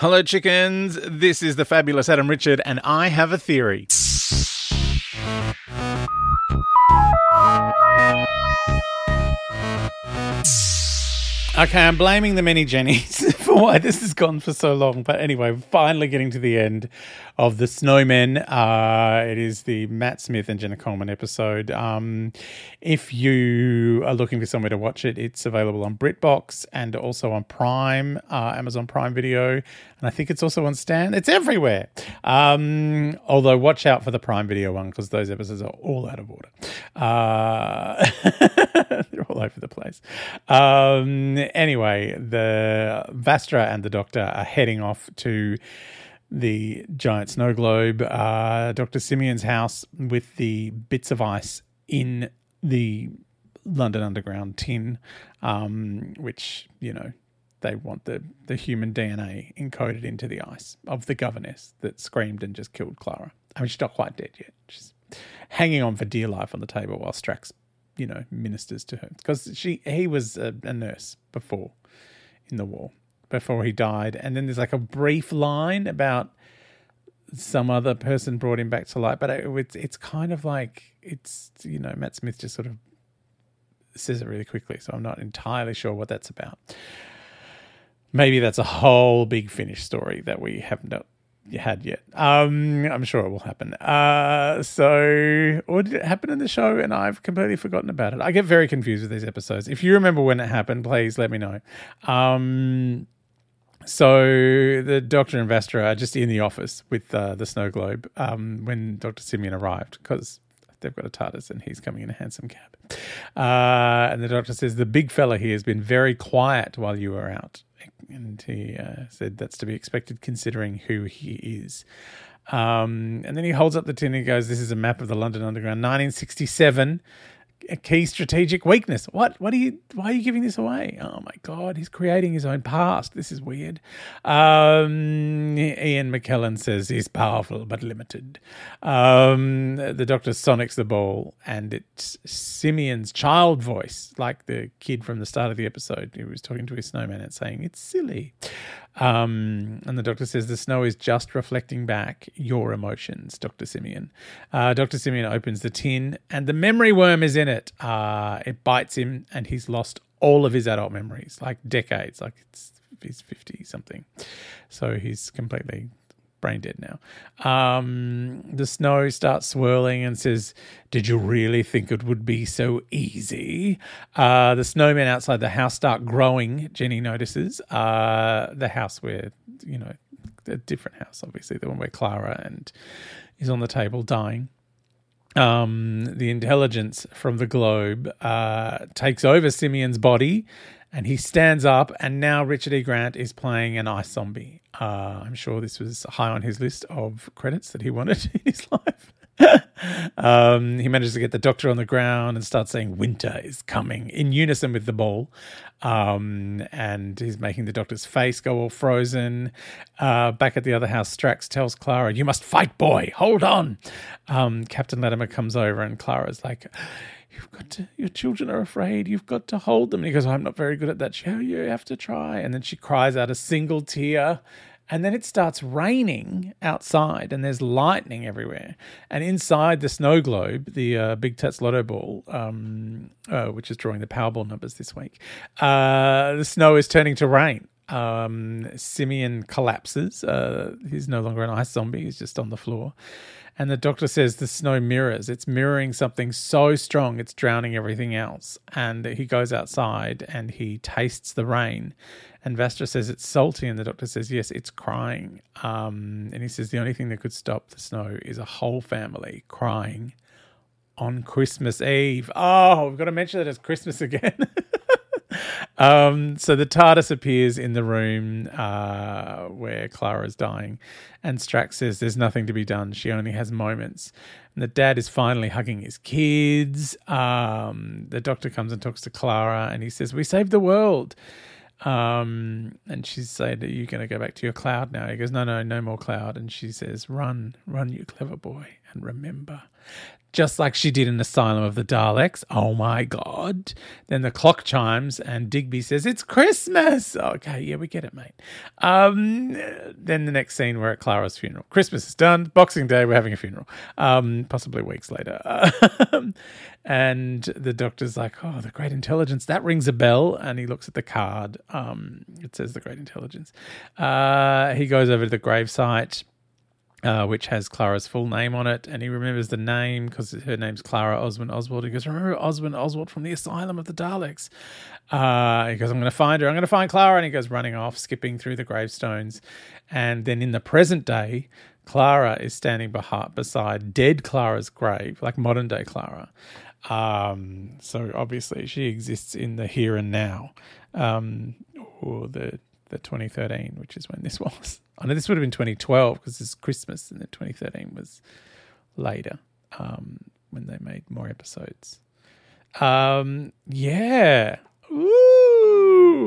Hello, chickens. This is the fabulous Adam Richard, and I have a theory. Okay, I'm blaming the many Jennies for why this has gone for so long. But anyway, finally getting to the end of The Snowmen. Uh, it is the Matt Smith and Jenna Coleman episode. Um, if you are looking for somewhere to watch it, it's available on BritBox and also on Prime, uh, Amazon Prime Video. And I think it's also on Stan. It's everywhere. Um, although, watch out for the Prime Video one because those episodes are all out of order. Uh, all over the place. Um, anyway, the Vastra and the Doctor are heading off to the giant snow globe, uh, Dr. Simeon's house with the bits of ice in the London Underground tin, um, which, you know, they want the, the human DNA encoded into the ice of the governess that screamed and just killed Clara. I mean, she's not quite dead yet. She's hanging on for dear life on the table while Strax, you know, ministers to her. Because she he was a, a nurse before in the war before he died, and then there's like a brief line about some other person brought him back to life, but it, it's it's kind of like it's you know Matt Smith just sort of says it really quickly, so I'm not entirely sure what that's about. Maybe that's a whole big Finish story that we haven't had yet. Um, I'm sure it will happen. Uh, so, or did it happen in the show and I've completely forgotten about it? I get very confused with these episodes. If you remember when it happened, please let me know. Um, so the doctor and Vastra are just in the office with uh, the snow globe um, when Dr. Simeon arrived because they've got a TARDIS and he's coming in a hansom cab. Uh, and the doctor says, The big fella here has been very quiet while you were out. And he uh, said that's to be expected considering who he is. Um, and then he holds up the tin and goes, This is a map of the London Underground, 1967 a key strategic weakness. What? What are you? Why are you giving this away? Oh my God, he's creating his own past. This is weird. Um, Ian McKellen says he's powerful but limited. Um, the Doctor sonics the ball, and it's Simeon's child voice, like the kid from the start of the episode. He was talking to his snowman and saying it's silly. Um, and the doctor says the snow is just reflecting back your emotions, Dr. Simeon. Uh, Dr. Simeon opens the tin and the memory worm is in it. Uh, it bites him and he's lost all of his adult memories, like decades, like it's he's 50 something. So he's completely brain dead now. Um, the snow starts swirling and says, Did you really think it would be so easy? Uh, the snowmen outside the house start growing, Jenny notices. Uh, the house where, you know, a different house, obviously, the one where Clara and is on the table dying. Um, the intelligence from the globe uh, takes over Simeon's body and he stands up, and now Richard E. Grant is playing an ice zombie. Uh, I'm sure this was high on his list of credits that he wanted in his life. um, he manages to get the doctor on the ground and starts saying winter is coming in unison with the ball. Um, and he's making the doctor's face go all frozen. Uh, back at the other house, Strax tells Clara, You must fight, boy. Hold on. Um, Captain Latimer comes over, and Clara's like, You've got to, your children are afraid. You've got to hold them. And he goes, I'm not very good at that. She, oh, you have to try. And then she cries out a single tear and then it starts raining outside, and there's lightning everywhere. And inside the snow globe, the uh, Big Tattslotto ball, um, uh, which is drawing the Powerball numbers this week, uh, the snow is turning to rain. Um, Simeon collapses. Uh, he's no longer an ice zombie, he's just on the floor. And the doctor says the snow mirrors. It's mirroring something so strong, it's drowning everything else. And he goes outside and he tastes the rain and Vastra says it's salty, and the doctor says, yes, it's crying. Um, and he says the only thing that could stop the snow is a whole family crying on Christmas Eve. Oh, we've got to mention that it's Christmas again. um, so the TARDIS appears in the room uh, where Clara is dying, and Strax says there's nothing to be done. She only has moments. And the dad is finally hugging his kids. Um, the doctor comes and talks to Clara, and he says, We saved the world. Um, and she said, Are you going to go back to your cloud now? He goes, No, no, no more cloud. And she says, Run, run, you clever boy, and remember just like she did in Asylum of the Daleks. Oh my God. Then the clock chimes and Digby says, It's Christmas. Okay, yeah, we get it, mate. Um, then the next scene, we're at Clara's funeral. Christmas is done. Boxing Day, we're having a funeral, um, possibly weeks later. and the doctor's like, Oh, the great intelligence. That rings a bell. And he looks at the card. Um, it says the great intelligence. Uh, he goes over to the gravesite uh, which has Clara's full name on it, and he remembers the name because her name's Clara Oswin Oswald. He goes, "Remember Oswin Oswald from the Asylum of the Daleks?" Uh, he goes, "I'm going to find her. I'm going to find Clara," and he goes running off, skipping through the gravestones. And then in the present day, Clara is standing beside dead Clara's grave, like modern day Clara. Um, so obviously, she exists in the here and now, um, or the the 2013, which is when this was. I know this would have been 2012 because it's Christmas, and then 2013 was later um, when they made more episodes. Um, yeah. Ooh.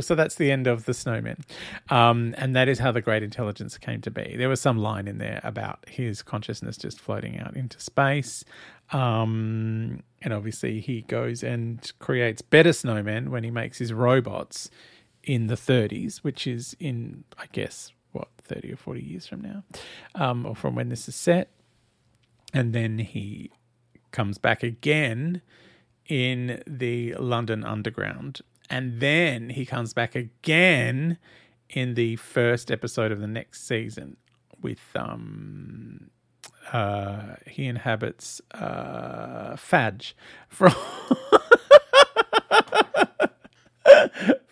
So that's the end of the snowman. Um, and that is how the great intelligence came to be. There was some line in there about his consciousness just floating out into space. Um, and obviously, he goes and creates better snowmen when he makes his robots in the 30s, which is in, I guess, what, 30 or 40 years from now, um, or from when this is set. And then he comes back again in the London Underground. And then he comes back again in the first episode of the next season with um uh he inhabits uh Fadge from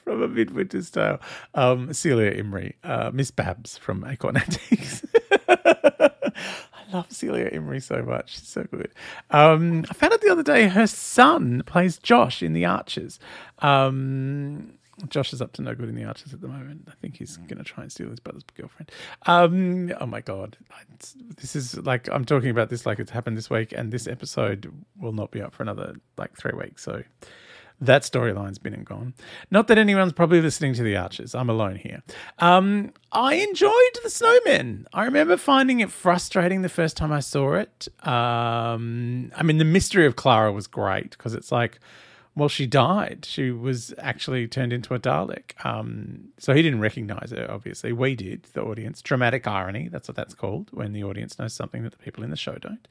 from a midwinter's tale. Um, Celia Imrie, uh, Miss Babs from Acorn Antiques. I love Celia Imrie so much. She's so good. Um, I found out the other day her son plays Josh in The Archers. Um, Josh is up to no good in the Archers at the moment. I think he's going to try and steal his brother's girlfriend. Um, oh my god, this is like I'm talking about this like it's happened this week, and this episode will not be up for another like three weeks. So that storyline's been and gone. Not that anyone's probably listening to The Archers. I'm alone here. Um, I enjoyed The Snowmen. I remember finding it frustrating the first time I saw it. Um, I mean, the mystery of Clara was great because it's like, well, she died. She was actually turned into a Dalek. Um, so he didn't recognize her, obviously. We did, the audience. Dramatic irony, that's what that's called, when the audience knows something that the people in the show don't.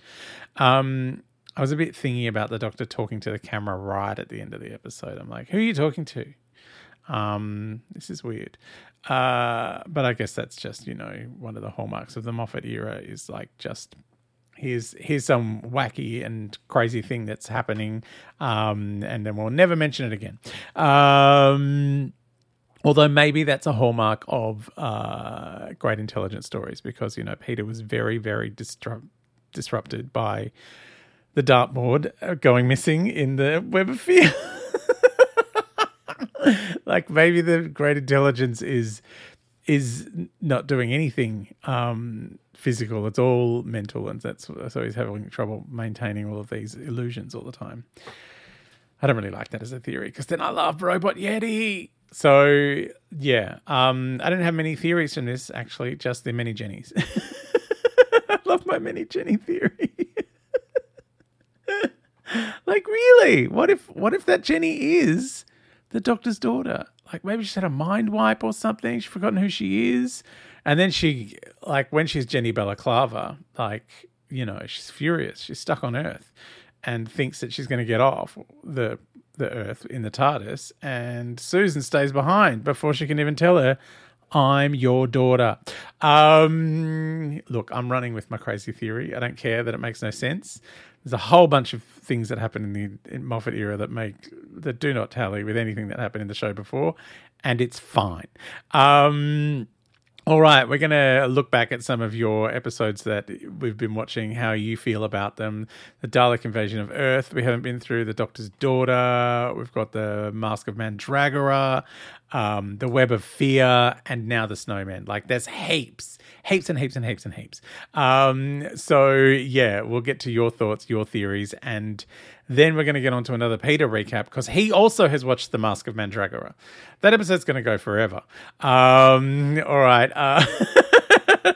Um, I was a bit thingy about the doctor talking to the camera right at the end of the episode. I'm like, who are you talking to? Um, this is weird. Uh, but I guess that's just, you know, one of the hallmarks of the Moffat era is like just here's here's some wacky and crazy thing that's happening, um, and then we'll never mention it again. Um, although maybe that's a hallmark of uh, great intelligence stories because you know Peter was very very disrupt- disrupted by the dartboard uh, going missing in the web of fear. like maybe the great intelligence is is not doing anything um, physical. It's all mental, and that's so he's having trouble maintaining all of these illusions all the time. I don't really like that as a theory because then I love Robot Yeti. So yeah, um, I don't have many theories from this actually, just the many Jennies. I love my many Jenny theory. like really, what if what if that Jenny is the doctor's daughter? Like maybe she's had a mind wipe or something. She's forgotten who she is, and then she like when she's Jenny Balaclava, like you know she's furious. She's stuck on Earth, and thinks that she's going to get off the the Earth in the TARDIS, and Susan stays behind before she can even tell her, I'm your daughter. Um, look, I'm running with my crazy theory. I don't care that it makes no sense. There's a whole bunch of things that happen in the in Moffat era that make that do not tally with anything that happened in the show before, and it's fine. Um, all right, we're going to look back at some of your episodes that we've been watching, how you feel about them. The Dalek Invasion of Earth, we haven't been through. The Doctor's Daughter, we've got the Mask of Mandragora, um, The Web of Fear, and now The Snowman. Like, there's heaps, heaps and heaps and heaps and heaps. Um, so, yeah, we'll get to your thoughts, your theories, and then we're going to get on to another Peter recap because he also has watched The Mask of Mandragora. That episode's going to go forever. Um, all right. Uh,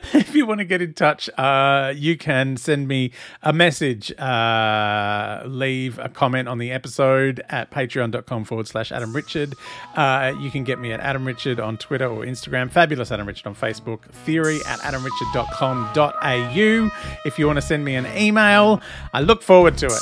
if you want to get in touch, uh, you can send me a message, uh, leave a comment on the episode at patreon.com forward slash Adam Richard. Uh, you can get me at Adam Richard on Twitter or Instagram, Fabulous Adam Richard on Facebook, theory at adamrichard.com.au. If you want to send me an email, I look forward to it.